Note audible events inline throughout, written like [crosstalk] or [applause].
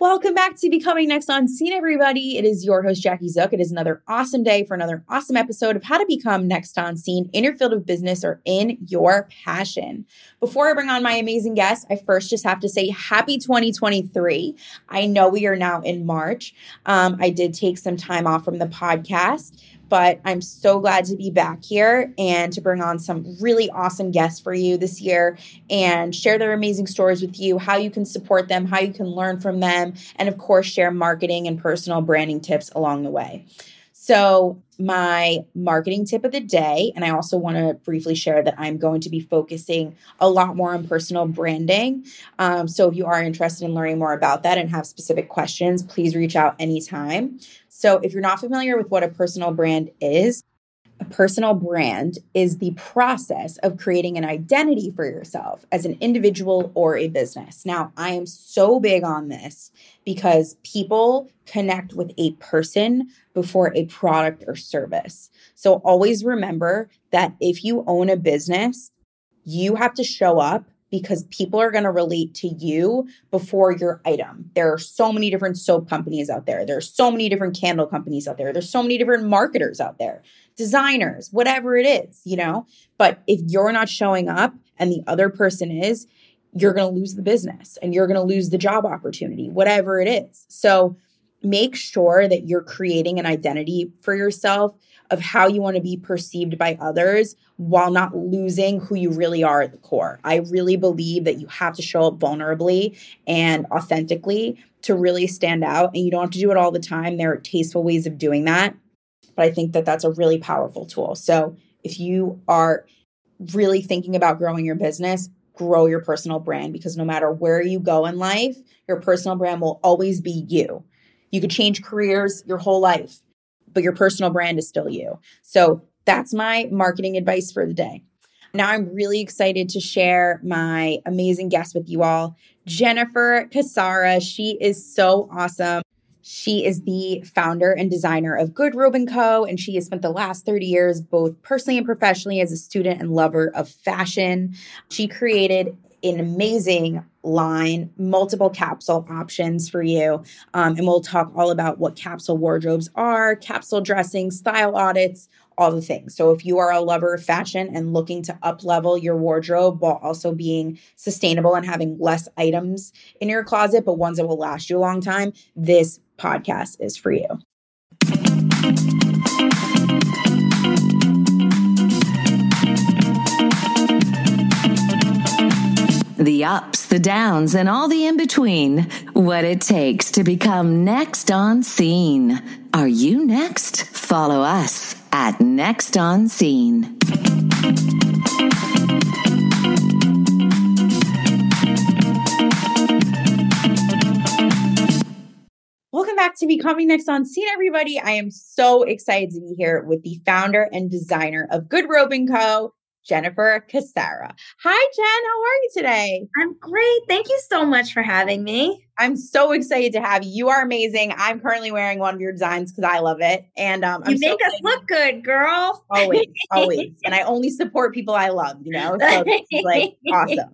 Welcome back to Becoming Next on Scene, everybody. It is your host, Jackie Zook. It is another awesome day for another awesome episode of how to become next on scene in your field of business or in your passion. Before I bring on my amazing guest, I first just have to say happy 2023. I know we are now in March. Um, I did take some time off from the podcast but I'm so glad to be back here and to bring on some really awesome guests for you this year and share their amazing stories with you, how you can support them, how you can learn from them, and of course, share marketing and personal branding tips along the way. So, my marketing tip of the day, and I also want to briefly share that I'm going to be focusing a lot more on personal branding. Um, so, if you are interested in learning more about that and have specific questions, please reach out anytime. So, if you're not familiar with what a personal brand is, a personal brand is the process of creating an identity for yourself as an individual or a business. Now, I am so big on this because people connect with a person before a product or service. So always remember that if you own a business, you have to show up because people are going to relate to you before your item. There are so many different soap companies out there. There are so many different candle companies out there. There's so many different marketers out there, designers, whatever it is, you know? But if you're not showing up and the other person is, you're going to lose the business and you're going to lose the job opportunity, whatever it is. So make sure that you're creating an identity for yourself of how you want to be perceived by others while not losing who you really are at the core. I really believe that you have to show up vulnerably and authentically to really stand out. And you don't have to do it all the time. There are tasteful ways of doing that. But I think that that's a really powerful tool. So if you are really thinking about growing your business, grow your personal brand because no matter where you go in life, your personal brand will always be you. You could change careers your whole life but your personal brand is still you. So that's my marketing advice for the day. Now I'm really excited to share my amazing guest with you all, Jennifer Cassara. She is so awesome. She is the founder and designer of Good Robe & Co. And she has spent the last 30 years, both personally and professionally, as a student and lover of fashion. She created an amazing line, multiple capsule options for you. Um, and we'll talk all about what capsule wardrobes are, capsule dressing, style audits, all the things. So if you are a lover of fashion and looking to up level your wardrobe while also being sustainable and having less items in your closet, but ones that will last you a long time, this podcast is for you. the ups, the downs, and all the in between. What it takes to become next on scene. Are you next? Follow us at Next on Scene. Welcome back to Becoming Next on Scene, everybody. I am so excited to be here with the founder and designer of Good Robe & Co., Jennifer Cassara. Hi, Jen. How are you today? I'm great. Thank you so much for having me. I'm so excited to have you. You are amazing. I'm currently wearing one of your designs because I love it. And um, you I'm make so us look good, girl. Always, [laughs] always. and I only support people I love, you know? So like [laughs] awesome.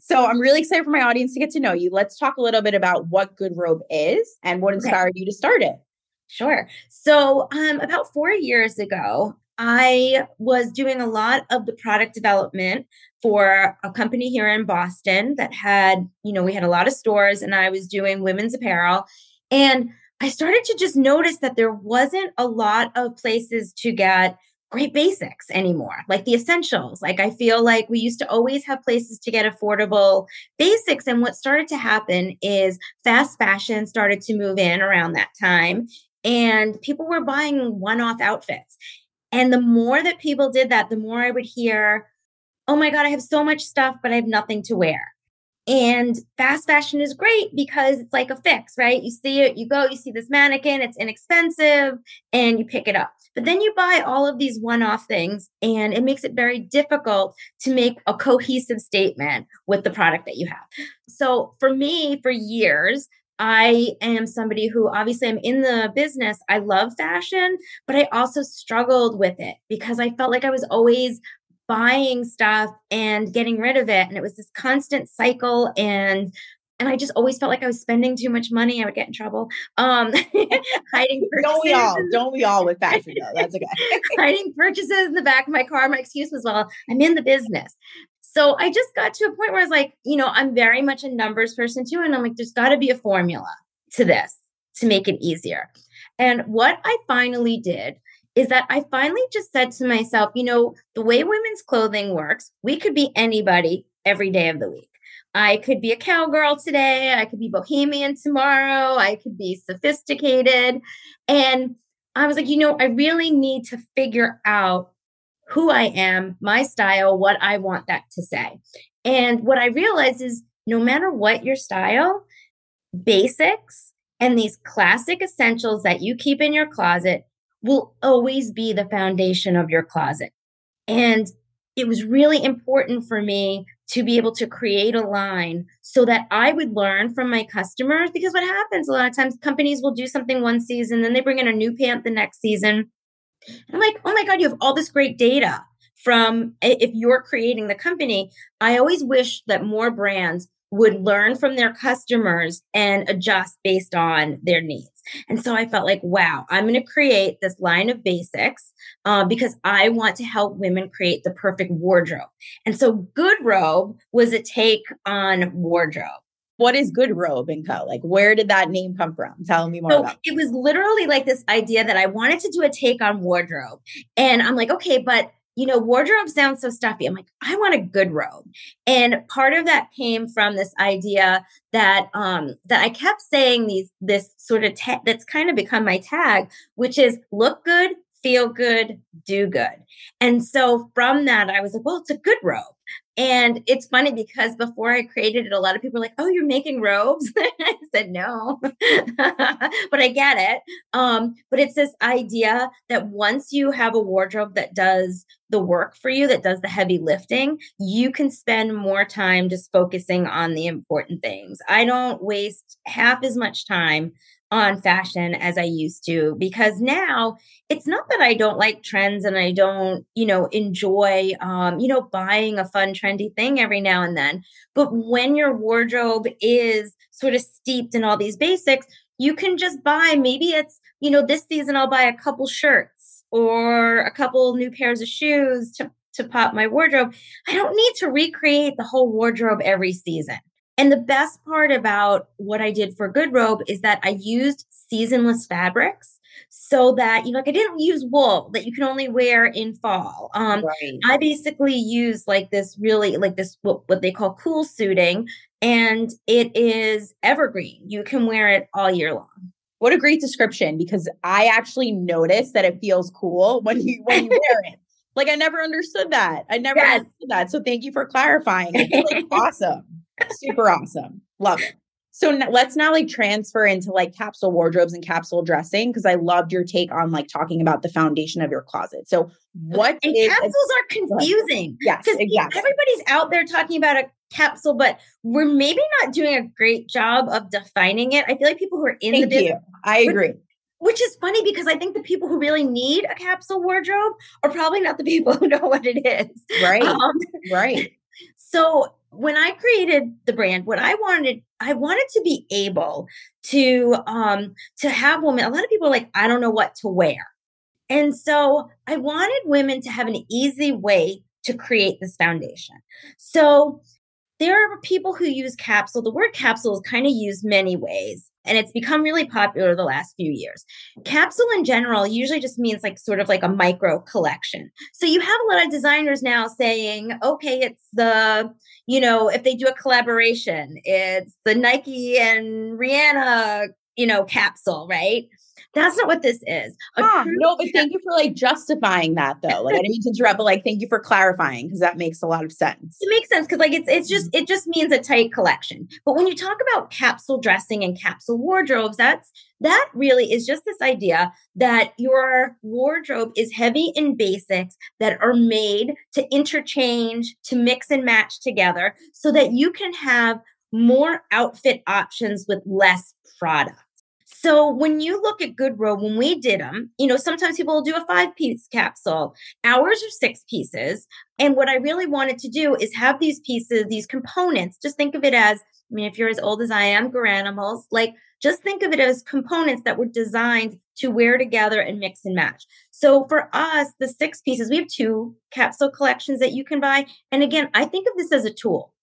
So I'm really excited for my audience to get to know you. Let's talk a little bit about what Good Robe is and what inspired okay. you to start it. Sure. So, um, about four years ago, I was doing a lot of the product development for a company here in Boston that had, you know, we had a lot of stores and I was doing women's apparel. And I started to just notice that there wasn't a lot of places to get great basics anymore, like the essentials. Like I feel like we used to always have places to get affordable basics. And what started to happen is fast fashion started to move in around that time. And people were buying one off outfits. And the more that people did that, the more I would hear, oh my God, I have so much stuff, but I have nothing to wear. And fast fashion is great because it's like a fix, right? You see it, you go, you see this mannequin, it's inexpensive, and you pick it up. But then you buy all of these one off things, and it makes it very difficult to make a cohesive statement with the product that you have. So for me, for years, I am somebody who obviously I'm in the business. I love fashion, but I also struggled with it because I felt like I was always buying stuff and getting rid of it. And it was this constant cycle. And and I just always felt like I was spending too much money. I would get in trouble. Um, [laughs] hiding [laughs] purchases. Don't we all? Don't we all with [laughs] fashion though? That's okay. hiding purchases in the back of my car. My excuse was, well, I'm in the business. So I just got to a point where I was like, you know, I'm very much a numbers person too. And I'm like, there's got to be a formula to this to make it easier. And what I finally did is that I finally just said to myself, you know, the way women's clothing works, we could be anybody every day of the week. I could be a cowgirl today. I could be bohemian tomorrow. I could be sophisticated. And I was like, you know, I really need to figure out who I am, my style, what I want that to say. And what I realized is no matter what your style, basics and these classic essentials that you keep in your closet will always be the foundation of your closet. And it was really important for me to be able to create a line so that I would learn from my customers. Because what happens a lot of times, companies will do something one season, then they bring in a new pant the next season. I'm like, oh my God, you have all this great data from if you're creating the company. I always wish that more brands would learn from their customers and adjust based on their needs. And so I felt like, wow, I'm going to create this line of basics uh, because I want to help women create the perfect wardrobe. And so Good Robe was a take on wardrobe. What is Good Robe and Co? Like, where did that name come from? Tell me more so about. It it was literally like this idea that I wanted to do a take on wardrobe, and I'm like, okay, but you know, wardrobe sounds so stuffy. I'm like, I want a good robe. And part of that came from this idea that um that I kept saying these this sort of ta- that's kind of become my tag, which is look good, feel good, do good. And so from that, I was like, well, it's a good robe. And it's funny because before I created it, a lot of people were like, "Oh, you're making robes." [laughs] I said, "No," [laughs] but I get it. Um, but it's this idea that once you have a wardrobe that does the work for you, that does the heavy lifting, you can spend more time just focusing on the important things. I don't waste half as much time on fashion as I used to because now it's not that I don't like trends and I don't, you know, enjoy um, you know, buying a fun trendy thing every now and then. But when your wardrobe is sort of steeped in all these basics, you can just buy maybe it's, you know, this season I'll buy a couple shirts or a couple new pairs of shoes to to pop my wardrobe. I don't need to recreate the whole wardrobe every season. And the best part about what I did for Good Robe is that I used seasonless fabrics so that you know like I didn't use wool that you can only wear in fall. Um right. I basically use like this really like this what, what they call cool suiting and it is evergreen. You can wear it all year long. What a great description because I actually noticed that it feels cool when you when you wear it. Like I never understood that. I never yes. understood that. So thank you for clarifying. It's like [laughs] awesome. Super awesome. Love it. So n- let's now like transfer into like capsule wardrobes and capsule dressing because I loved your take on like talking about the foundation of your closet. So what and is, capsules are confusing. Yes, exactly. Everybody's out there talking about a capsule, but we're maybe not doing a great job of defining it. I feel like people who are in Thank the business, you. I agree. Which, which is funny because I think the people who really need a capsule wardrobe are probably not the people [laughs] who know what it is. Right. Um, right. [laughs] So when I created the brand, what I wanted, I wanted to be able to um to have women. A lot of people like, I don't know what to wear. And so I wanted women to have an easy way to create this foundation. So there are people who use capsule. The word capsule is kind of used many ways and it's become really popular the last few years. Capsule in general usually just means like sort of like a micro collection. So you have a lot of designers now saying, okay, it's the, you know, if they do a collaboration, it's the Nike and Rihanna, you know, capsule, right? That's not what this is. Ah, no, but thank you for like justifying that though. Like I didn't mean to interrupt, but like thank you for clarifying because that makes a lot of sense. It makes sense because like it's it's just it just means a tight collection. But when you talk about capsule dressing and capsule wardrobes, that's that really is just this idea that your wardrobe is heavy in basics that are made to interchange, to mix and match together so that you can have more outfit options with less product. So when you look at Good Robe, when we did them, you know, sometimes people will do a five piece capsule. Ours are six pieces. And what I really wanted to do is have these pieces, these components, just think of it as, I mean, if you're as old as I am, Garanimals, like just think of it as components that were designed to wear together and mix and match. So for us, the six pieces, we have two capsule collections that you can buy. And again, I think of this as a tool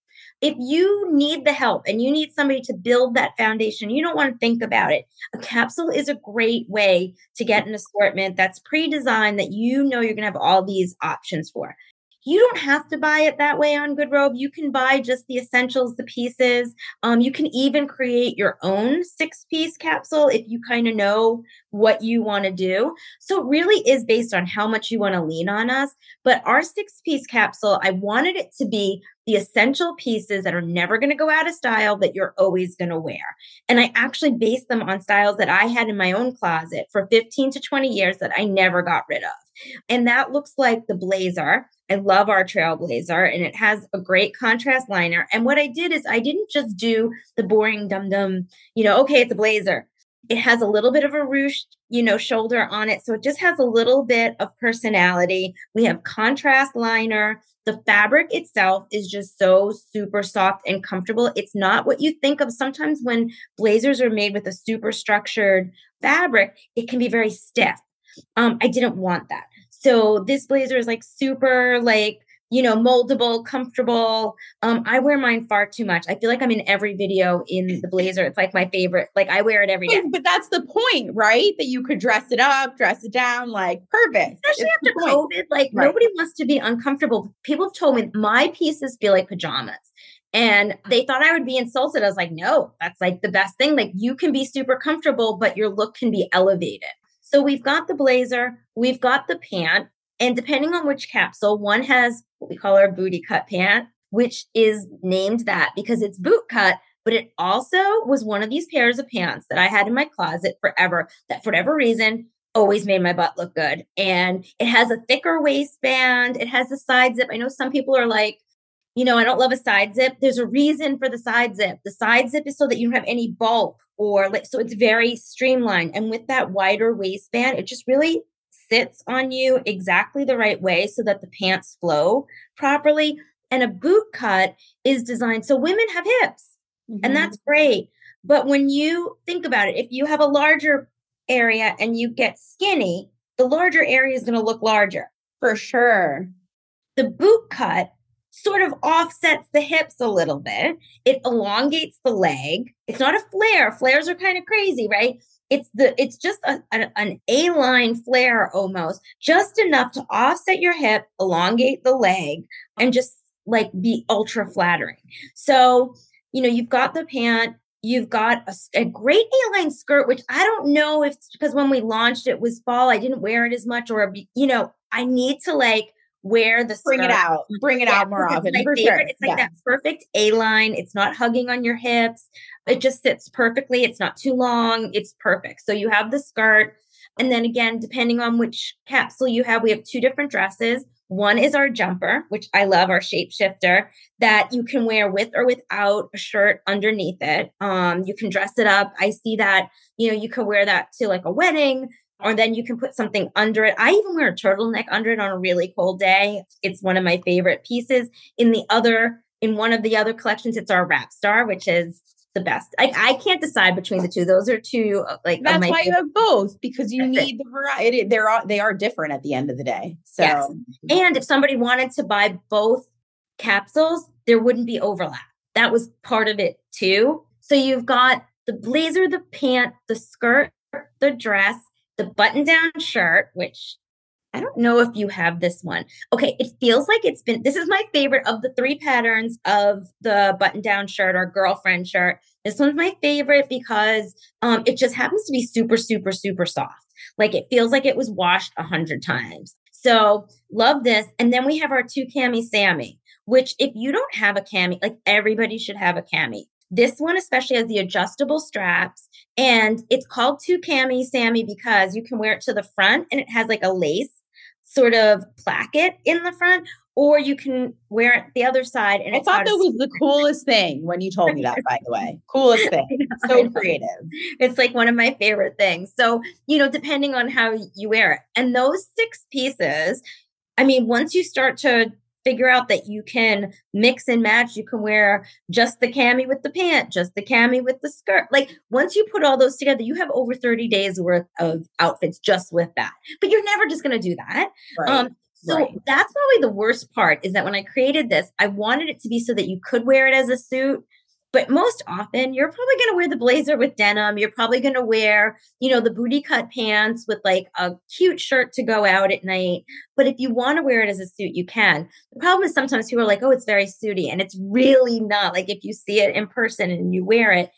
if you need the help and you need somebody to build that foundation, you don't want to think about it. A capsule is a great way to get an assortment that's pre designed that you know you're going to have all these options for. You don't have to buy it that way on Good Robe. You can buy just the essentials, the pieces. Um, you can even create your own six piece capsule if you kind of know what you want to do. So it really is based on how much you want to lean on us. But our six piece capsule, I wanted it to be the essential pieces that are never going to go out of style that you're always going to wear. And I actually based them on styles that I had in my own closet for 15 to 20 years that I never got rid of. And that looks like the blazer. I love our trailblazer and it has a great contrast liner. And what I did is I didn't just do the boring dum dum, you know, okay, it's a blazer. It has a little bit of a ruched, you know, shoulder on it. So it just has a little bit of personality. We have contrast liner. The fabric itself is just so super soft and comfortable. It's not what you think of. Sometimes when blazers are made with a super structured fabric, it can be very stiff. Um, I didn't want that. So this blazer is like super like you know, moldable, comfortable. Um, I wear mine far too much. I feel like I'm in every video in the blazer. It's like my favorite. Like I wear it every day. But that's the point, right? That you could dress it up, dress it down, like perfect. Especially it's after COVID, like right. nobody wants to be uncomfortable. People have told me my pieces feel like pajamas. And they thought I would be insulted. I was like, no, that's like the best thing. Like you can be super comfortable, but your look can be elevated. So we've got the blazer, we've got the pant, and depending on which capsule, one has what we call our booty cut pant, which is named that because it's boot cut, but it also was one of these pairs of pants that I had in my closet forever that for whatever reason always made my butt look good. And it has a thicker waistband, it has a side zip. I know some people are like, you know, I don't love a side zip. There's a reason for the side zip. The side zip is so that you don't have any bulk or like, so it's very streamlined. And with that wider waistband, it just really sits on you exactly the right way so that the pants flow properly. And a boot cut is designed so women have hips, mm-hmm. and that's great. But when you think about it, if you have a larger area and you get skinny, the larger area is going to look larger. For sure. The boot cut sort of offsets the hips a little bit. It elongates the leg. It's not a flare. Flares are kind of crazy, right? it's the it's just a, a, an a line flare almost just enough to offset your hip elongate the leg and just like be ultra flattering so you know you've got the pant you've got a, a great a-line skirt which i don't know if because when we launched it was fall i didn't wear it as much or you know i need to like wear the bring skirt. it out. Bring it yeah, out more often for sure. It's like yeah. that perfect a line. It's not hugging on your hips. It just sits perfectly. It's not too long. It's perfect. So you have the skirt. And then again depending on which capsule you have we have two different dresses. One is our jumper which i love our shapeshifter that you can wear with or without a shirt underneath it. Um you can dress it up. I see that you know you can wear that to like a wedding or then you can put something under it. I even wear a turtleneck under it on a really cold day. It's one of my favorite pieces. In the other, in one of the other collections, it's our Wrap star, which is the best. I, I can't decide between the two. Those are two uh, like that's why you have both because you need the variety. They're all, they are different at the end of the day. So yes. and if somebody wanted to buy both capsules, there wouldn't be overlap. That was part of it too. So you've got the blazer, the pant, the skirt, the dress, the button down shirt, which I don't know if you have this one. Okay, it feels like it's been this is my favorite of the three patterns of the button down shirt or girlfriend shirt. This one's my favorite because um it just happens to be super super super soft. Like it feels like it was washed a hundred times. So love this. And then we have our two cami Sammy, which if you don't have a cami, like everybody should have a cami. This one especially has the adjustable straps and it's called two cami Sammy because you can wear it to the front and it has like a lace sort of placket in the front or you can wear it the other side. And I thought that was the coolest [laughs] thing when you told me that, by the way. [laughs] Coolest thing. so creative. It's like one of my favorite things. So, you know, depending on how you wear it. And those six pieces, I mean, once you start to figure out that you can mix and match. You can wear just the cami with the pant, just the cami with the skirt. Like once you put all those together, you have over 30 days worth of outfits just with that. But you're never just going to do that. Right. Um, so right. that's probably the worst part is that when I created this, I wanted it to be so that you could wear it as a suit, but most often, you're probably going to wear the blazer with denim. You're probably going to wear, you know, the booty cut pants with like a cute shirt to go out at night. But if you want to wear it as a suit, you can. The problem is sometimes people are like, oh, it's very suity. And it's really not. Like if you see it in person and you wear it,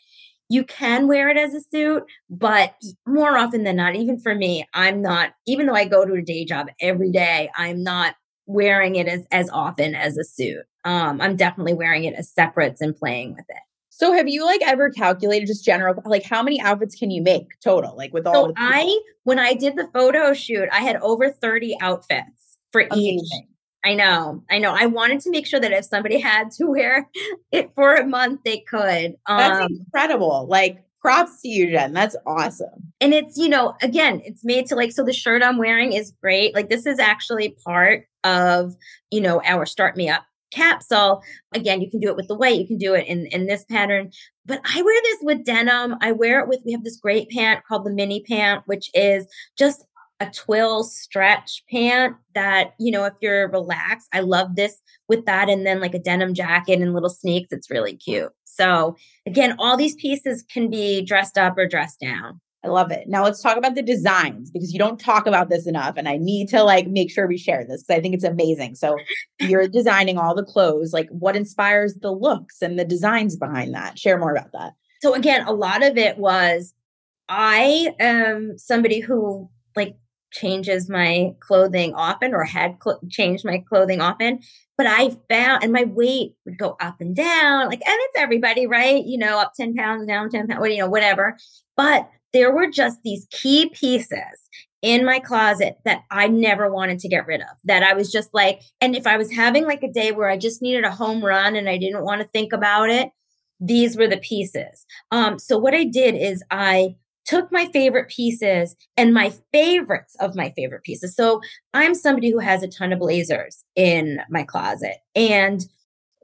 you can wear it as a suit, but more often than not, even for me, I'm not, even though I go to a day job every day, I'm not wearing it as, as often as a suit. Um, I'm definitely wearing it as separates and playing with it. So have you like ever calculated just general like how many outfits can you make total like with all so I when I did the photo shoot I had over 30 outfits for Amazing. each I know I know. I wanted to make sure that if somebody had to wear [laughs] it for a month they could. Um, That's incredible. Like props to you Jen that's awesome and it's you know again it's made to like so the shirt I'm wearing is great like this is actually part of you know our start me up capsule. Again, you can do it with the white, you can do it in, in this pattern. But I wear this with denim. I wear it with, we have this great pant called the mini pant, which is just a twill stretch pant that, you know, if you're relaxed, I love this with that. And then like a denim jacket and little sneaks. It's really cute. So again, all these pieces can be dressed up or dressed down. I love it. Now let's talk about the designs because you don't talk about this enough. And I need to like make sure we share this because I think it's amazing. So [laughs] you're designing all the clothes. Like what inspires the looks and the designs behind that? Share more about that. So again, a lot of it was I am somebody who like changes my clothing often or had cl- changed my clothing often but i found and my weight would go up and down like and it's everybody right you know up 10 pounds down 10 pounds you know whatever but there were just these key pieces in my closet that I never wanted to get rid of. That I was just like, and if I was having like a day where I just needed a home run and I didn't want to think about it, these were the pieces. Um, so what I did is I took my favorite pieces and my favorites of my favorite pieces. So I'm somebody who has a ton of blazers in my closet. And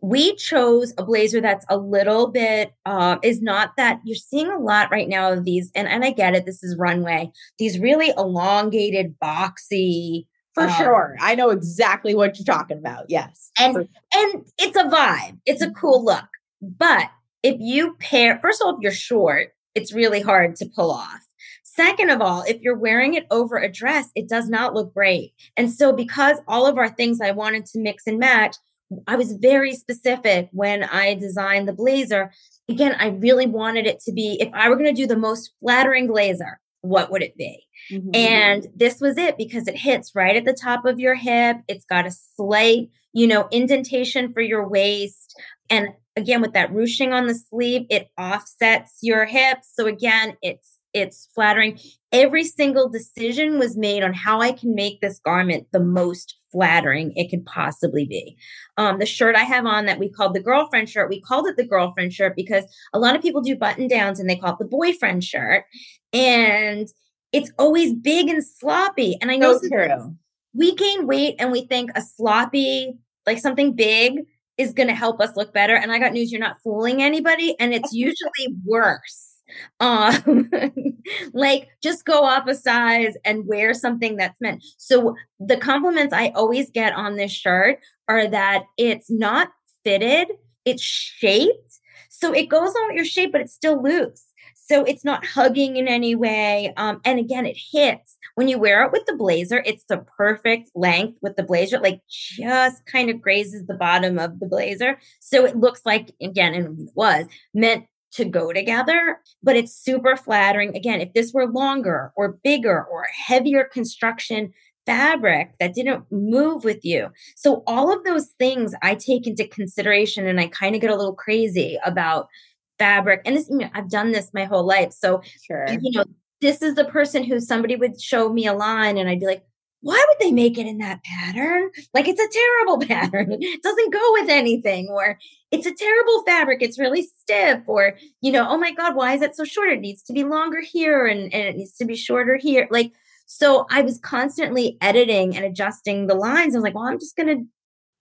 we chose a blazer that's a little bit uh, is not that you're seeing a lot right now of these and, and i get it this is runway these really elongated boxy for um, sure. I know exactly what you're talking about. Yes. And and it's a vibe. It's a cool look. But if you pair first of all if you're short it's really hard to pull off Second of all, if you're wearing it over a dress, it does not look great. And so, because all of our things I wanted to mix and match, I was very specific when I designed the blazer. Again, I really wanted it to be, if I were going to do the most flattering blazer, what would it be? Mm-hmm. And this was it because it hits right at the top of your hip. It's got a slight, you know, indentation for your waist. And again, with that ruching on the sleeve, it offsets your hips. So again, it's it's flattering. Every single decision was made on how I can make this garment the most flattering it could possibly be. Um, the shirt I have on that we called the girlfriend shirt, we called it the girlfriend shirt because a lot of people do button downs and they call it the boyfriend shirt. And it's always big and sloppy. And I know so true. we gain weight and we think a sloppy, like something big, is going to help us look better. And I got news you're not fooling anybody. And it's [laughs] usually worse. Um, [laughs] like just go up a size and wear something that's meant. So the compliments I always get on this shirt are that it's not fitted, it's shaped. So it goes on with your shape, but it's still loose. So it's not hugging in any way. Um, and again, it hits when you wear it with the blazer. It's the perfect length with the blazer, like just kind of grazes the bottom of the blazer. So it looks like, again, and it was meant to go together, but it's super flattering. Again, if this were longer or bigger or heavier construction fabric that didn't move with you. So, all of those things I take into consideration and I kind of get a little crazy about fabric. And this, you know, I've done this my whole life. So, sure. you know, this is the person who somebody would show me a line and I'd be like, why would they make it in that pattern? Like it's a terrible [laughs] pattern. It doesn't go with anything, or it's a terrible fabric. It's really stiff, or, you know, oh my God, why is it so short? It needs to be longer here and, and it needs to be shorter here. Like, so I was constantly editing and adjusting the lines. I was like, well, I'm just going to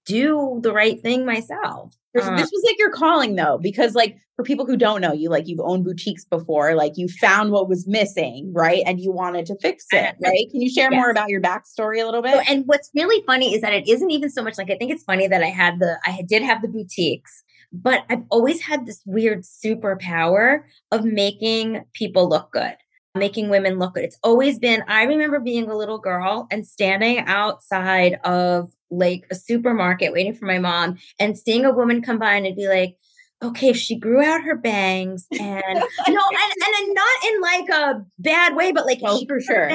do the right thing myself. Uh, this was like your calling though, because like for people who don't know you, like you've owned boutiques before, like you found what was missing, right? And you wanted to fix it, right? Can you share yes. more about your backstory a little bit? So, and what's really funny is that it isn't even so much like I think it's funny that I had the I did have the boutiques, but I've always had this weird superpower of making people look good making women look good. It's always been, I remember being a little girl and standing outside of like a supermarket waiting for my mom and seeing a woman come by and be like, okay, if she grew out her bangs [laughs] and no, and, and not in like a bad way, but like oh, for sure.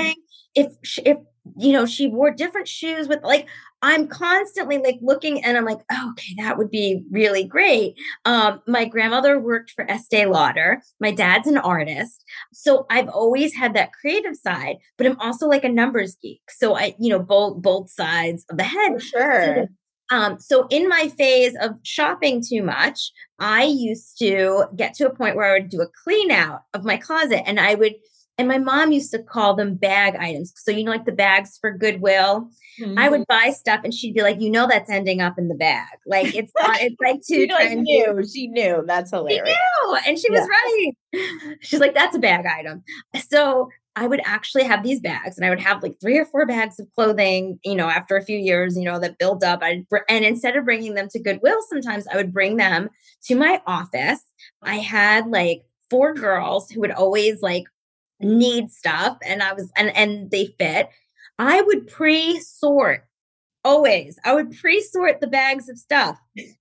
if if you know she wore different shoes with like I'm constantly like looking and I'm like, oh, okay, that would be really great. Um, my grandmother worked for Estee Lauder. My dad's an artist. So I've always had that creative side, but I'm also like a numbers geek. So I, you know, both both sides of the head. For sure. Um, so in my phase of shopping too much, I used to get to a point where I would do a clean out of my closet and I would and my mom used to call them bag items. So, you know, like the bags for Goodwill. Mm-hmm. I would mm-hmm. buy stuff and she'd be like, you know, that's ending up in the bag. Like it's [laughs] not, it's like too she like knew. She knew. That's hilarious. She knew. And she yeah. was right. [laughs] She's like, that's a bag item. So I would actually have these bags and I would have like three or four bags of clothing, you know, after a few years, you know, that build up. I and instead of bringing them to Goodwill, sometimes I would bring them to my office. I had like four girls who would always like need stuff and I was and and they fit, I would pre-sort always. I would pre-sort the bags of stuff.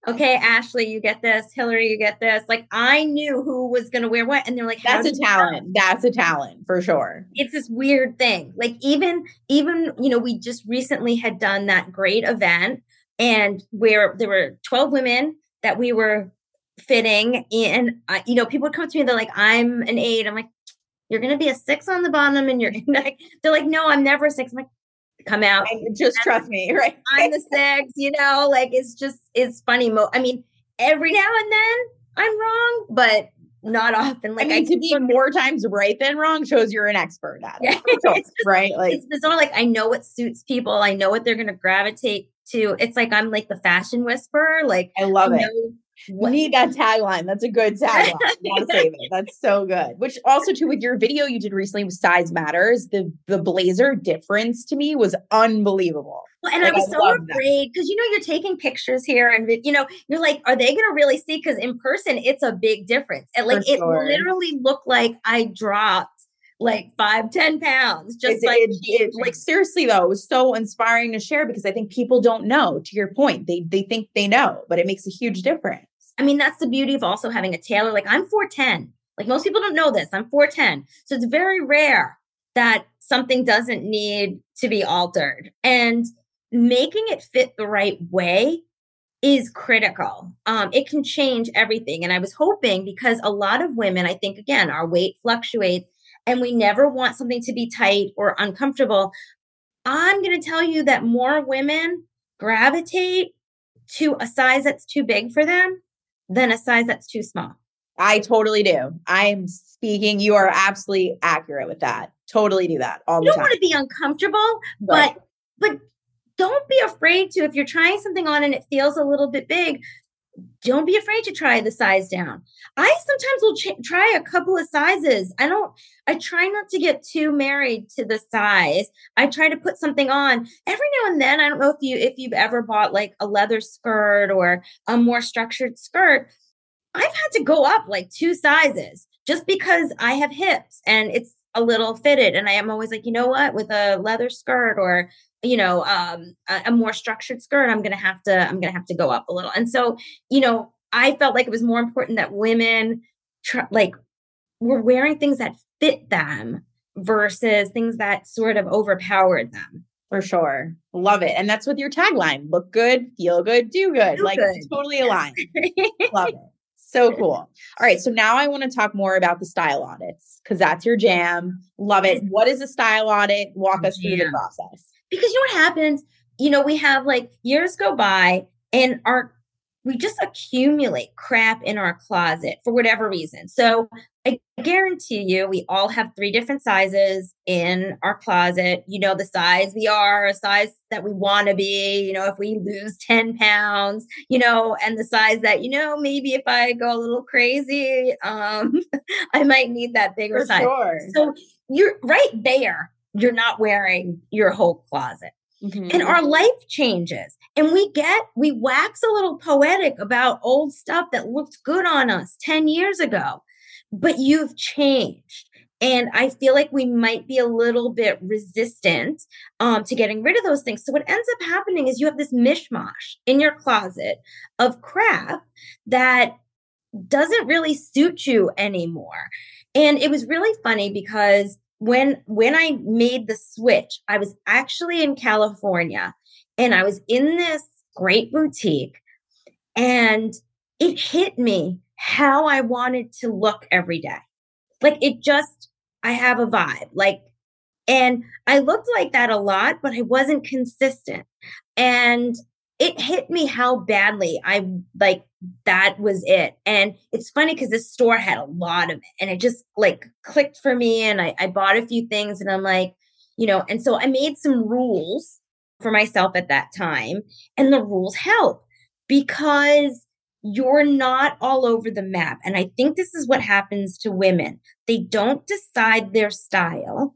Okay, Ashley, you get this. Hillary, you get this. Like I knew who was going to wear what, and they're like, "That's a talent. That's a talent for sure." It's this weird thing. Like even even you know we just recently had done that great event, and where there were twelve women that we were fitting in. Uh, you know, people would come to me. They're like, "I'm an eight. I'm like, you're going to be a six on the bottom and you're [laughs] like, they're like, no, I'm never a six. I'm like, come out. Just I'm, trust me, [laughs] right? I'm the six, you know, like it's just, it's funny. Mo- I mean, every now and then I'm wrong, but not often. Like I mean, I to be more times right than wrong shows you're an expert at it. Yeah. just, right? Like it's bizarre. Like I know what suits people. I know what they're going to gravitate to. It's like I'm like the fashion whisperer. Like I love I it. We need that tagline. That's a good [laughs] tagline. save it. That's so good. Which also too with your video you did recently with Size Matters, the the blazer difference to me was unbelievable. Well, and like, I was I so afraid because you know you're taking pictures here, and you know you're like, are they going to really see? Because in person, it's a big difference. And like it literally looked like I dropped like five, ten pounds. Just it's, like it, it, like seriously though, it was so inspiring to share because I think people don't know. To your point, they they think they know, but it makes a huge difference. I mean, that's the beauty of also having a tailor. Like I'm 4'10. Like most people don't know this. I'm 4'10. So it's very rare that something doesn't need to be altered. And making it fit the right way is critical. Um, it can change everything. And I was hoping because a lot of women, I think, again, our weight fluctuates and we never want something to be tight or uncomfortable. I'm going to tell you that more women gravitate to a size that's too big for them than a size that's too small. I totally do. I'm speaking. You are absolutely accurate with that. Totally do that all you the time. You don't want to be uncomfortable, but but don't be afraid to if you're trying something on and it feels a little bit big don't be afraid to try the size down. I sometimes will ch- try a couple of sizes. I don't, I try not to get too married to the size. I try to put something on every now and then. I don't know if you, if you've ever bought like a leather skirt or a more structured skirt. I've had to go up like two sizes just because I have hips and it's a little fitted. And I am always like, you know what, with a leather skirt or you know um, a, a more structured skirt i'm gonna have to i'm gonna have to go up a little and so you know i felt like it was more important that women tr- like were wearing things that fit them versus things that sort of overpowered them for sure love it and that's with your tagline look good feel good do good feel like good. totally aligned [laughs] love it so cool. All right. So now I want to talk more about the style audits because that's your jam. Love it. What is a style audit? Walk us through the process Because you know what happens? You know, we have like years go by and our we just accumulate crap in our closet for whatever reason. So I guarantee you, we all have three different sizes in our closet. You know, the size we are, a size that we want to be, you know, if we lose 10 pounds, you know, and the size that, you know, maybe if I go a little crazy, um, [laughs] I might need that bigger For size. sure. So you're right there. You're not wearing your whole closet. Mhm. and our life changes and we get we wax a little poetic about old stuff that looked good on us 10 years ago but you've changed. And i feel like we might be a little bit resistant um, to getting rid of those things. So what ends up happening is you have this mishmash in your closet of crap that doesn't really suit you anymore. And it was really funny because when when I made the switch, I was actually in California and I was in this great boutique and it hit me how I wanted to look every day. Like it just I have a vibe. Like and I looked like that a lot, but I wasn't consistent. And it hit me how badly I like that was it. And it's funny because this store had a lot of it and it just like clicked for me. And I, I bought a few things and I'm like, you know, and so I made some rules for myself at that time. And the rules help because you're not all over the map. And I think this is what happens to women. They don't decide their style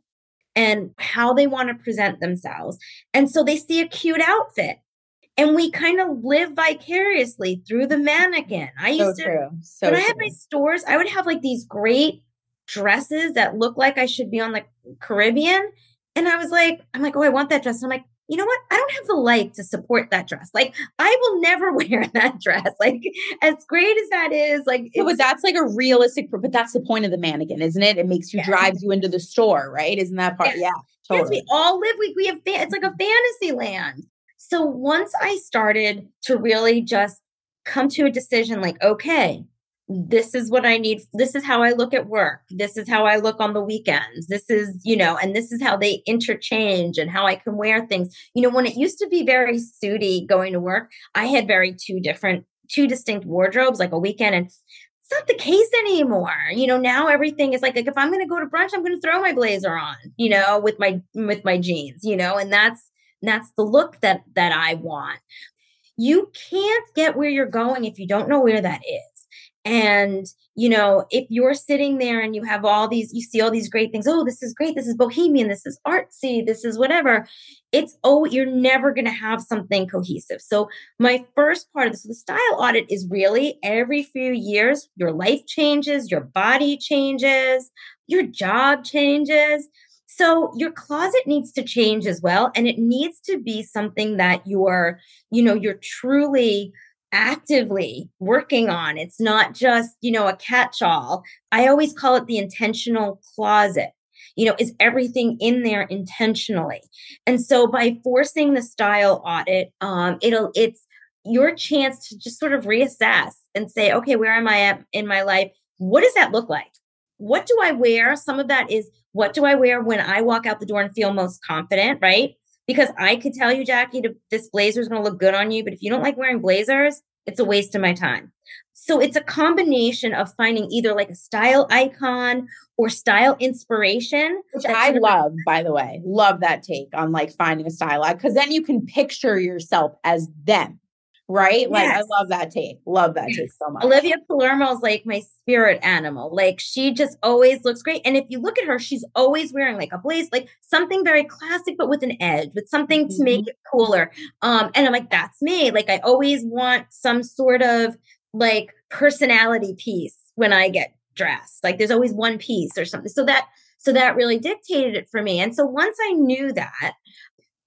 and how they want to present themselves. And so they see a cute outfit and we kind of live vicariously through the mannequin. I so used to true. So when I had my stores, I would have like these great dresses that look like I should be on the Caribbean. And I was like, I'm like, oh, I want that dress. And I'm like, you know what? I don't have the life to support that dress. Like, I will never [laughs] wear that dress. Like, as great as that is, like, No, but that's like a realistic, but that's the point of the mannequin, isn't it? It makes you drives you into the store, right? Isn't that part? Yes. Yeah, Yes, we all live. We we have fa- it's like a fantasy land. So once I started to really just come to a decision, like, okay, this is what I need. This is how I look at work. This is how I look on the weekends. This is, you know, and this is how they interchange and how I can wear things. You know, when it used to be very suity going to work, I had very two different, two distinct wardrobes, like a weekend and it's not the case anymore. You know, now everything is like, like if I'm going to go to brunch, I'm going to throw my blazer on, you know, with my with my jeans, you know, and that's that's the look that that I want. You can't get where you're going if you don't know where that is. And, you know, if you're sitting there and you have all these, you see all these great things. Oh, this is great. This is bohemian. This is artsy. This is whatever. It's, oh, you're never going to have something cohesive. So, my first part of this, the style audit is really every few years, your life changes, your body changes, your job changes. So your closet needs to change as well. And it needs to be something that you're, you know, you're truly actively working on. It's not just, you know, a catch all. I always call it the intentional closet. You know, is everything in there intentionally? And so by forcing the style audit, um, it'll, it's, your chance to just sort of reassess and say, okay, where am I at in my life? What does that look like? What do I wear? Some of that is what do I wear when I walk out the door and feel most confident, right? Because I could tell you, Jackie, to, this blazer is going to look good on you, but if you don't like wearing blazers, it's a waste of my time. So it's a combination of finding either like a style icon or style inspiration. Which I of- love, by the way. Love that take on like finding a style icon because then you can picture yourself as them, right? Like I love that take. Love that take so much. Olivia Palermo is like my spirit animal. Like she just always looks great. And if you look at her, she's always wearing like a blaze, like something very classic, but with an edge, with something to make it cooler. Um, and I'm like, that's me. Like I always want some sort of like personality piece when I get dressed. Like there's always one piece or something. So that so that really dictated it for me. And so once I knew that,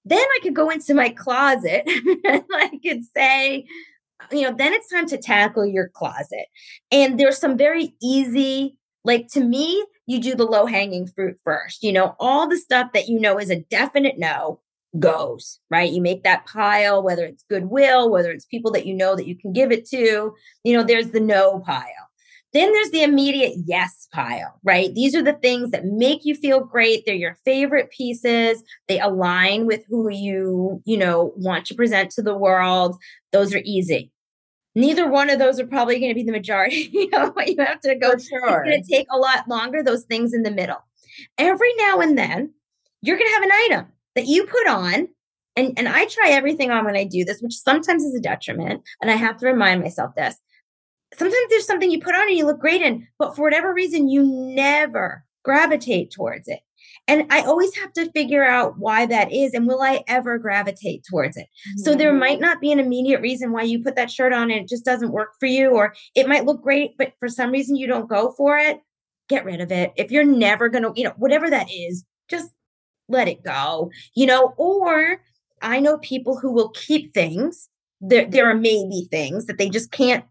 then I could go into my closet [laughs] and I could say, you know, then it's time to tackle your closet. And there's some very easy, like to me, you do the low hanging fruit first. You know, all the stuff that you know is a definite no goes, right? You make that pile, whether it's goodwill, whether it's people that you know that you can give it to, you know, there's the no pile. Then there's the immediate yes pile, right? These are the things that make you feel great. They're your favorite pieces. They align with who you, you know, want to present to the world. Those are easy. Neither one of those are probably going to be the majority. [laughs] you know, you have to go. For sure. It's going to take a lot longer. Those things in the middle. Every now and then, you're going to have an item that you put on and and I try everything on when I do this, which sometimes is a detriment, and I have to remind myself this. Sometimes there's something you put on and you look great in, but for whatever reason, you never gravitate towards it. And I always have to figure out why that is and will I ever gravitate towards it? Mm-hmm. So there might not be an immediate reason why you put that shirt on and it just doesn't work for you, or it might look great, but for some reason you don't go for it. Get rid of it. If you're never going to, you know, whatever that is, just let it go, you know, or I know people who will keep things. There, there are maybe things that they just can't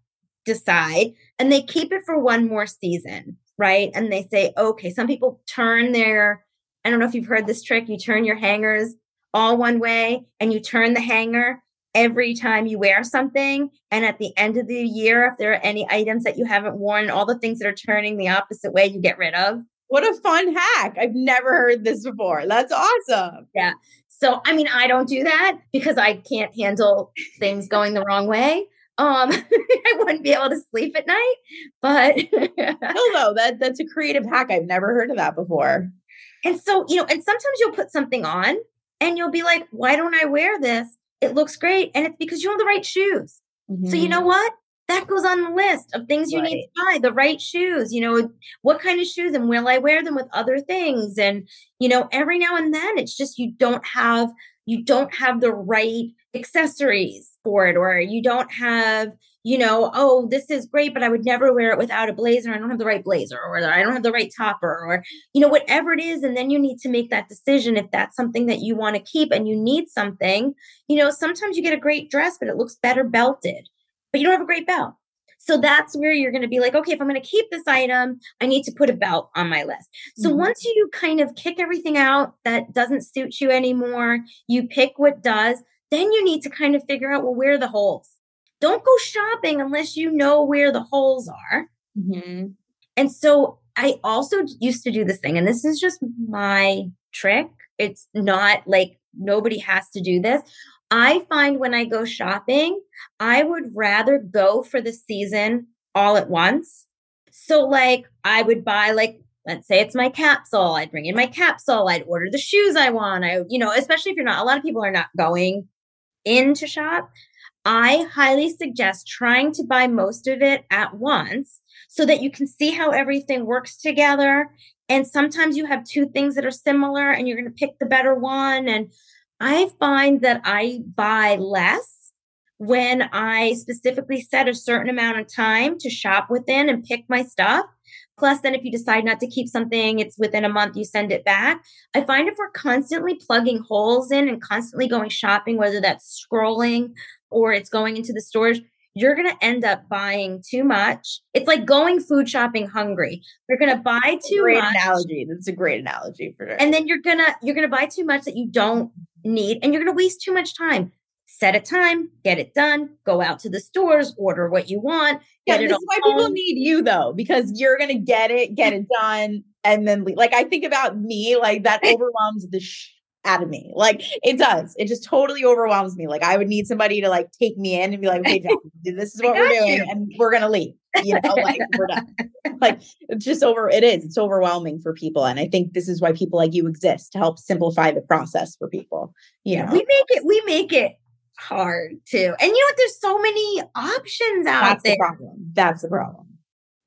decide and they keep it for one more season, right? And they say, okay, some people turn their, I don't know if you've heard this trick, you turn your hangers all one way and you turn the hanger every time you wear something. And at the end of the year, if there are any items that you haven't worn, all the things that are turning the opposite way, you get rid of. What a fun hack. I've never heard this before. That's awesome. Yeah. So, I mean, I don't do that because I can't handle things going the wrong way. Um, [laughs] I wouldn't be able to sleep at night, but [laughs] no, though that that's a creative hack. I've never heard of that before. And so, you know, and sometimes you'll put something on and you'll be like, why don't I wear this? It looks great. And it's because you have the right shoes. Mm-hmm. So, you know mm-hmm. what? that goes on the list of things you right. need to buy the right shoes you know what kind of shoes and will i wear them with other things and you know every now and then it's just you don't have you don't have the right accessories for it or you don't have you know oh this is great but i would never wear it without a blazer i don't have the right blazer or i don't have the right topper or you know whatever it is and then you need to make that decision if that's something that you want to keep and you need something you know sometimes you get a great dress but it looks better belted but you don't have a great belt. So that's where you're going to be like, okay, if I'm going to keep this item, I need to put a belt on my list. So mm-hmm. once you kind of kick everything out that doesn't suit you anymore, you pick what does, then you need to kind of figure out, well, where are the holes? Don't go shopping unless you know where the holes are. Mm-hmm. And so I also used to do this thing, and this is just my trick. It's not like nobody has to do this. I find when I go shopping, I would rather go for the season all at once. So, like, I would buy, like, let's say it's my capsule. I'd bring in my capsule. I'd order the shoes I want. I, you know, especially if you're not, a lot of people are not going in to shop. I highly suggest trying to buy most of it at once so that you can see how everything works together. And sometimes you have two things that are similar and you're going to pick the better one. And I find that I buy less when I specifically set a certain amount of time to shop within and pick my stuff. Plus, then if you decide not to keep something, it's within a month, you send it back. I find if we're constantly plugging holes in and constantly going shopping, whether that's scrolling or it's going into the stores, you're going to end up buying too much. It's like going food shopping hungry. You're going to buy too great much. analogy. That's a great analogy for sure. And then you're going to you're going to buy too much that you don't need and you're going to waste too much time. Set a time, get it done, go out to the stores, order what you want. Yeah, this is why home. people need you though, because you're going to get it, get it done, and then like I think about me, like that [laughs] overwhelms the sh- out of me. Like it does. It just totally overwhelms me. Like I would need somebody to like take me in and be like, okay, [laughs] this is what we're doing, you. and we're gonna leave. You know, like we're done. [laughs] Like it's just over. It is. It's overwhelming for people, and I think this is why people like you exist to help simplify the process for people. You know, we make it. We make it hard too. And you know what? There's so many options out That's there. The problem. That's the problem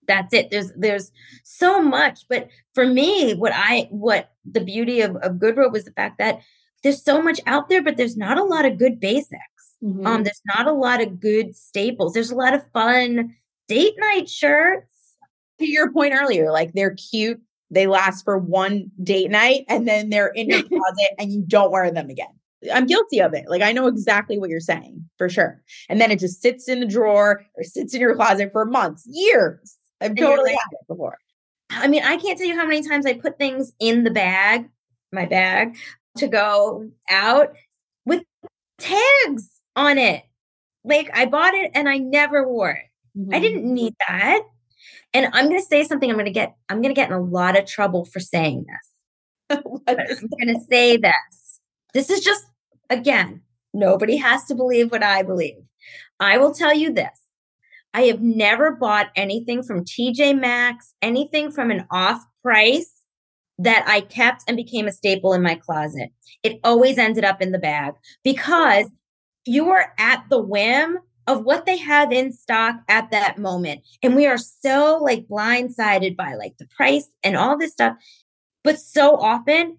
that's it there's there's so much but for me what i what the beauty of, of GoodRobe was the fact that there's so much out there but there's not a lot of good basics mm-hmm. um there's not a lot of good staples there's a lot of fun date night shirts to your point earlier like they're cute they last for one date night and then they're in your [laughs] closet and you don't wear them again I'm guilty of it. Like I know exactly what you're saying for sure. And then it just sits in the drawer or sits in your closet for months, years. I've totally like, had it before. I mean, I can't tell you how many times I put things in the bag, my bag, to go out with tags on it. Like I bought it and I never wore it. Mm-hmm. I didn't need that. And I'm going to say something I'm going to get I'm going to get in a lot of trouble for saying this. [laughs] I'm going to say this. This is just again, nobody has to believe what I believe. I will tell you this. I have never bought anything from TJ Maxx, anything from an off price that I kept and became a staple in my closet. It always ended up in the bag because you are at the whim of what they have in stock at that moment. And we are so like blindsided by like the price and all this stuff. But so often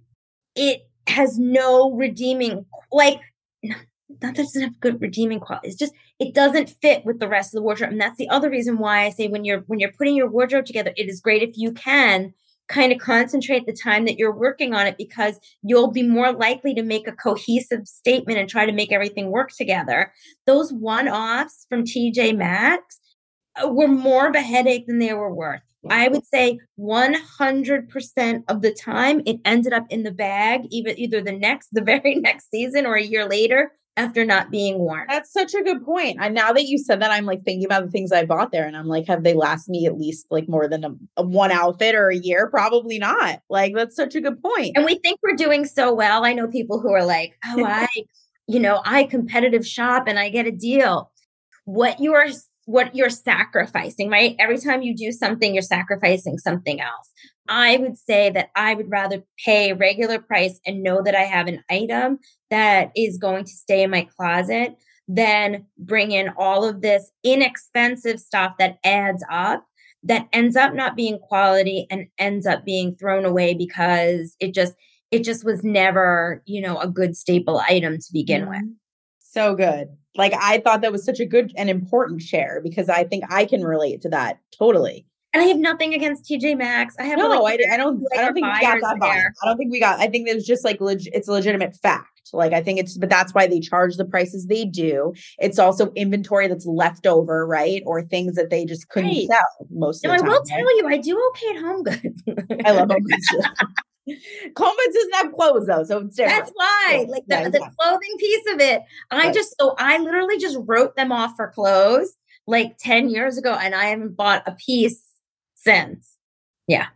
it has no redeeming, like, not that doesn't have good redeeming quality. It's just it doesn't fit with the rest of the wardrobe. And that's the other reason why I say when you're when you're putting your wardrobe together, it is great if you can kind of concentrate the time that you're working on it because you'll be more likely to make a cohesive statement and try to make everything work together. Those one offs from TJ Maxx uh, were more of a headache than they were worth. I would say 100% of the time it ended up in the bag, even either the next, the [laughs] very next season or a year later after not being worn. That's such a good point. And now that you said that, I'm like thinking about the things I bought there, and I'm like, have they last me at least like more than a, a, one outfit or a year? Probably not. Like that's such a good point. And we think we're doing so well. I know people who are like, oh, [laughs] I, you know, I competitive shop and I get a deal. What you are what you're sacrificing, right? Every time you do something, you're sacrificing something else. I would say that I would rather pay regular price and know that I have an item that is going to stay in my closet than bring in all of this inexpensive stuff that adds up that ends up not being quality and ends up being thrown away because it just it just was never, you know, a good staple item to begin mm-hmm. with. So good. Like I thought that was such a good and important share because I think I can relate to that totally. And I have nothing against TJ Maxx. I have no, like, I, I, don't. I don't think we got that there. I don't think we got. I think it was just like leg, it's a legitimate fact. Like I think it's, but that's why they charge the prices they do. It's also inventory that's left over, right, or things that they just couldn't right. sell most. No, of the time, I will tell you, I do okay at Home Goods. I love [laughs] Home Goods. [laughs] Coleman's doesn't have clothes though, so it's that's why, like the, yeah, the clothing piece of it. I right. just so I literally just wrote them off for clothes like 10 years ago, and I haven't bought a piece since. Yeah.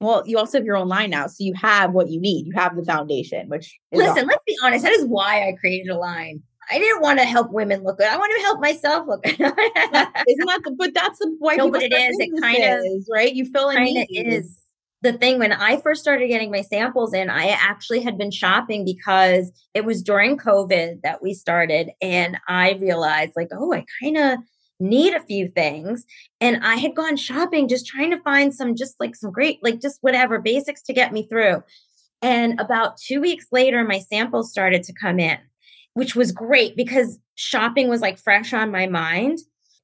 Well, you also have your own line now, so you have what you need. You have the foundation, which listen. Awesome. Let's be honest. That is why I created a line. I didn't want to help women look good. I want to help myself look good. Isn't that [laughs] the? But that's the why. No, but it is. It kind of is right. You fill in. Of is the thing when I first started getting my samples in, I actually had been shopping because it was during COVID that we started. And I realized, like, oh, I kind of need a few things. And I had gone shopping just trying to find some, just like some great, like just whatever basics to get me through. And about two weeks later, my samples started to come in, which was great because shopping was like fresh on my mind.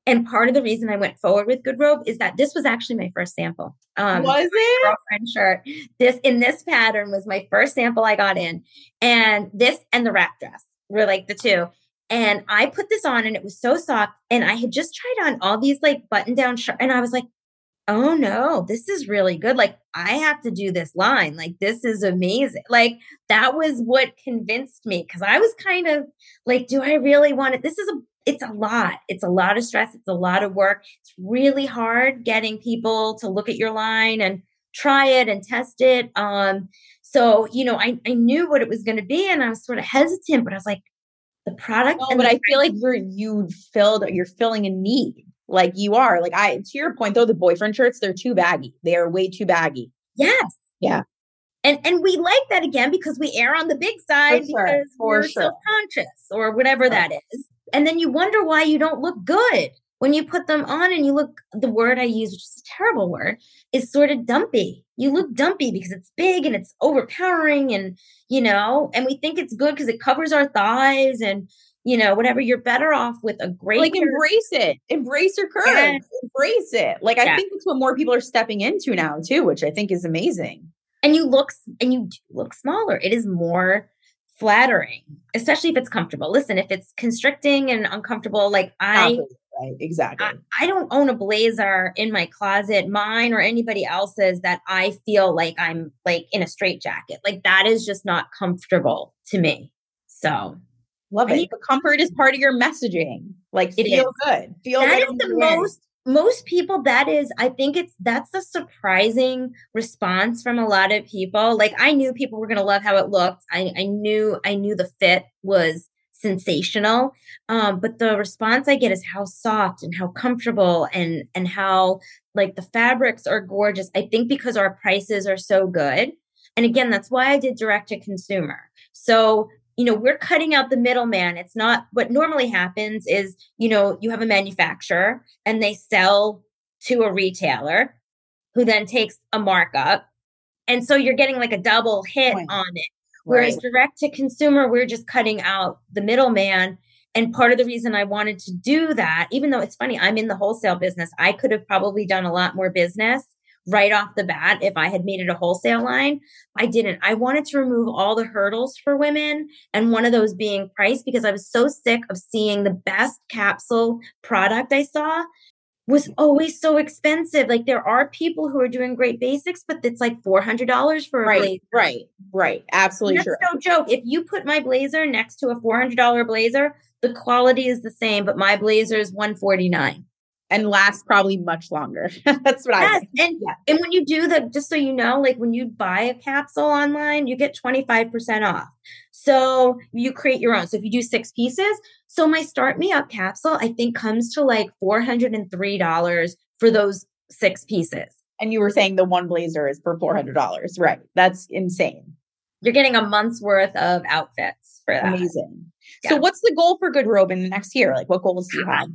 And part of the reason I went forward with Good Robe is that this was actually my first sample. Um, was it? Girlfriend shirt. This in this pattern was my first sample I got in, and this and the wrap dress were like the two. And I put this on, and it was so soft. And I had just tried on all these like button down shirts, and I was like, "Oh no, this is really good! Like I have to do this line. Like this is amazing. Like that was what convinced me because I was kind of like, do I really want it? This is a it's a lot. It's a lot of stress. It's a lot of work. It's really hard getting people to look at your line and try it and test it. Um, so, you know, I, I knew what it was going to be and I was sort of hesitant, but I was like, the product. But I feel like you're, you filled, you're filling a need. Like you are. Like I, to your point though, the boyfriend shirts, they're too baggy. They are way too baggy. Yes. Yeah. And, and we like that again because we err on the big side sure, because we're sure. self-conscious or whatever that is and then you wonder why you don't look good when you put them on and you look the word i use which is a terrible word is sort of dumpy. You look dumpy because it's big and it's overpowering and you know and we think it's good because it covers our thighs and you know whatever. You're better off with a great like embrace it. Embrace your curves embrace it. Like i think that's what more people are stepping into now too which i think is amazing. And you look and you look smaller. It is more flattering, especially if it's comfortable. Listen, if it's constricting and uncomfortable, like I right, exactly. I, I, don't own a blazer in my closet, mine or anybody else's that I feel like I'm like in a straight jacket. Like that is just not comfortable to me. So love it. But comfort is part of your messaging. Like it feel is. good. Feel that good. is the most most people that is i think it's that's a surprising response from a lot of people. Like i knew people were going to love how it looked. I, I knew i knew the fit was sensational. Um, but the response i get is how soft and how comfortable and and how like the fabrics are gorgeous i think because our prices are so good. And again that's why i did direct to consumer. So you know we're cutting out the middleman it's not what normally happens is you know you have a manufacturer and they sell to a retailer who then takes a markup and so you're getting like a double hit right. on it whereas right. direct to consumer we're just cutting out the middleman and part of the reason I wanted to do that, even though it's funny, I'm in the wholesale business, I could have probably done a lot more business right off the bat if I had made it a wholesale line. I didn't. I wanted to remove all the hurdles for women, and one of those being price because I was so sick of seeing the best capsule product I saw was always so expensive. Like there are people who are doing great basics, but it's like four hundred dollars for a right, blazer. Right, right, absolutely. That's true. no joke. If you put my blazer next to a four hundred dollar blazer, the quality is the same, but my blazer is one forty nine and last probably much longer. [laughs] That's what yes. I and yeah. and when you do the just so you know, like when you buy a capsule online, you get 25% off. So you create your own. So if you do six pieces, so my start me up capsule, I think comes to like $403 for those six pieces. And you were saying the one blazer is for $400. Right. That's insane. You're getting a month's worth of outfits for that. Amazing. Yeah. So what's the goal for Good Robe in the next year? Like what goals do you have?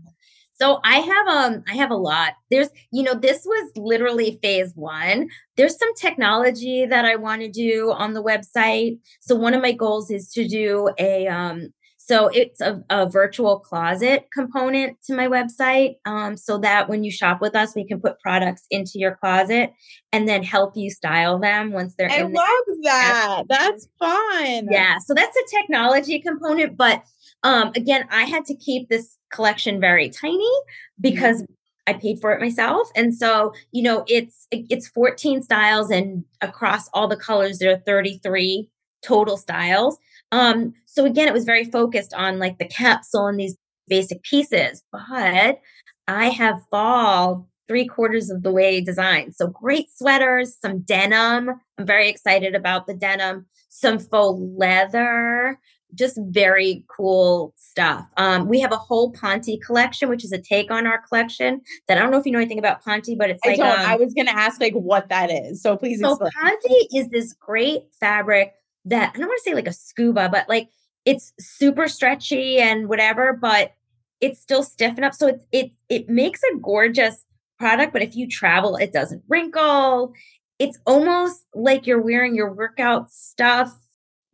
So I have um I have a lot. There's you know this was literally phase 1. There's some technology that I want to do on the website. So one of my goals is to do a um so it's a, a virtual closet component to my website um, so that when you shop with us, we can put products into your closet and then help you style them once they're I in love that. [laughs] That's fun. Yeah. So that's a technology component. But um, again, I had to keep this collection very tiny because mm-hmm. I paid for it myself. And so, you know, it's it's 14 styles and across all the colors there are 33 total styles. Um so again, it was very focused on like the capsule and these basic pieces, but I have fall three quarters of the way designed. So great sweaters, some denim. I'm very excited about the denim, some faux leather, just very cool stuff. Um, we have a whole Ponte collection, which is a take on our collection. That I don't know if you know anything about Ponte, but it's I like don't. Um, I was going to ask like what that is. So please. So explain. Ponte is this great fabric that I don't want to say like a scuba, but like it's super stretchy and whatever, but it's still stiff enough. So it it it makes a gorgeous product. But if you travel, it doesn't wrinkle. It's almost like you're wearing your workout stuff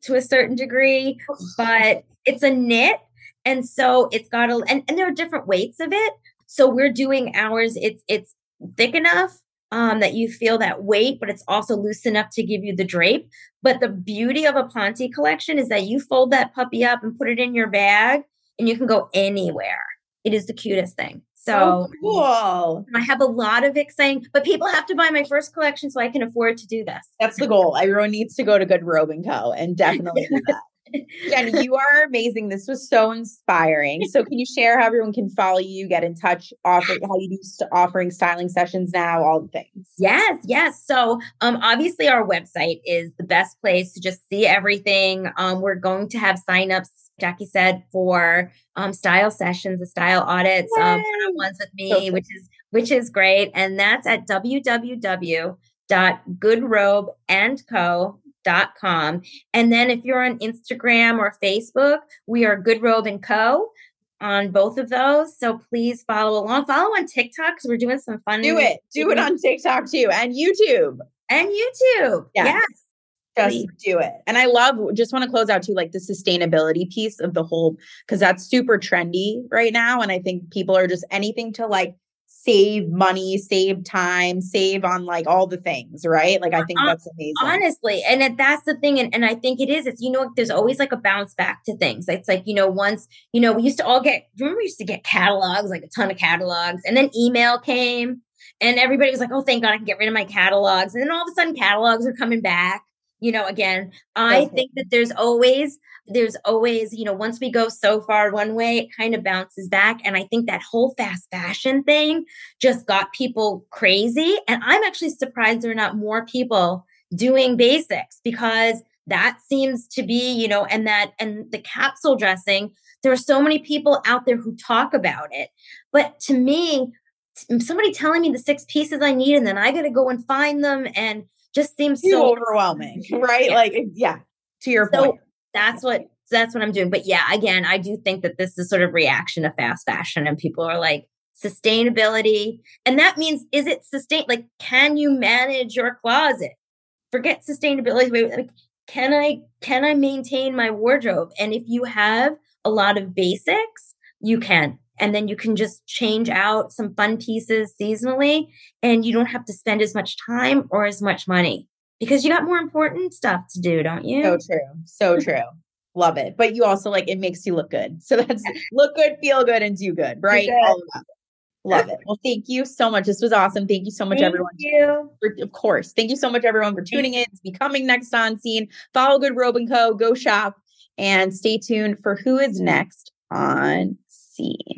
to a certain degree, but it's a knit. And so it's got a and, and there are different weights of it. So we're doing ours, it's it's thick enough um, that you feel that weight, but it's also loose enough to give you the drape. But the beauty of a Ponte collection is that you fold that puppy up and put it in your bag and you can go anywhere. It is the cutest thing. So, oh, cool. I have a lot of exciting, but people have to buy my first collection so I can afford to do this. That's the goal. Everyone needs to go to Good Robe and Co. and definitely do that. Jenny, you are amazing. This was so inspiring. So, can you share how everyone can follow you, get in touch, offer how you do st- offering styling sessions now, all the things? Yes, yes. So, um, obviously, our website is the best place to just see everything. Um, we're going to have signups, Jackie said, for um, style sessions, the style audits, um, ones with me, so which is which is great, and that's at com. And then if you're on Instagram or Facebook, we are Good Robe and Co. on both of those. So please follow along. Follow on TikTok because we're doing some fun. Do it. Do it on TikTok too and YouTube. And YouTube. Yes. yes. Just please. do it. And I love, just want to close out too, like the sustainability piece of the whole, because that's super trendy right now. And I think people are just anything to like save money, save time, save on like all the things, right? Like I think that's amazing. Honestly, and that's the thing, and, and I think it is. It's you know, there's always like a bounce back to things. It's like you know, once you know, we used to all get. Remember, we used to get catalogs, like a ton of catalogs, and then email came, and everybody was like, "Oh, thank God, I can get rid of my catalogs." And then all of a sudden, catalogs are coming back. you know, again, I Okay. think that there's always, there's always, you know, once we go so far one way, it kind of bounces back. And I think that whole fast fashion thing just got people crazy. And I'm actually surprised there are not more people doing basics because that seems to be, you know, and that, and the capsule dressing, there are so many people out there who talk about it. But to me, somebody telling me the six pieces I need and then I got to go and find them and just seems Too so overwhelming, [laughs] right? Yeah. Like, yeah, to your So- point. That's what that's what I'm doing. But yeah, again, I do think that this is sort of reaction to fast fashion and people are like sustainability. And that means is it sustain like can you manage your closet? Forget sustainability. like, Can I can I maintain my wardrobe? And if you have a lot of basics, you can. And then you can just change out some fun pieces seasonally and you don't have to spend as much time or as much money because you got more important stuff to do, don't you? So true. So [laughs] true. Love it. But you also like it makes you look good. So that's look good, feel good, and do good, right? good. All of that. Love it. Well, thank you so much. This was awesome. Thank you so much, Thank everyone. you. For, of course. Thank you so much, everyone, for tuning in. It's becoming next on scene. Follow Good Robe and Co. Go shop and stay tuned for who is next on scene.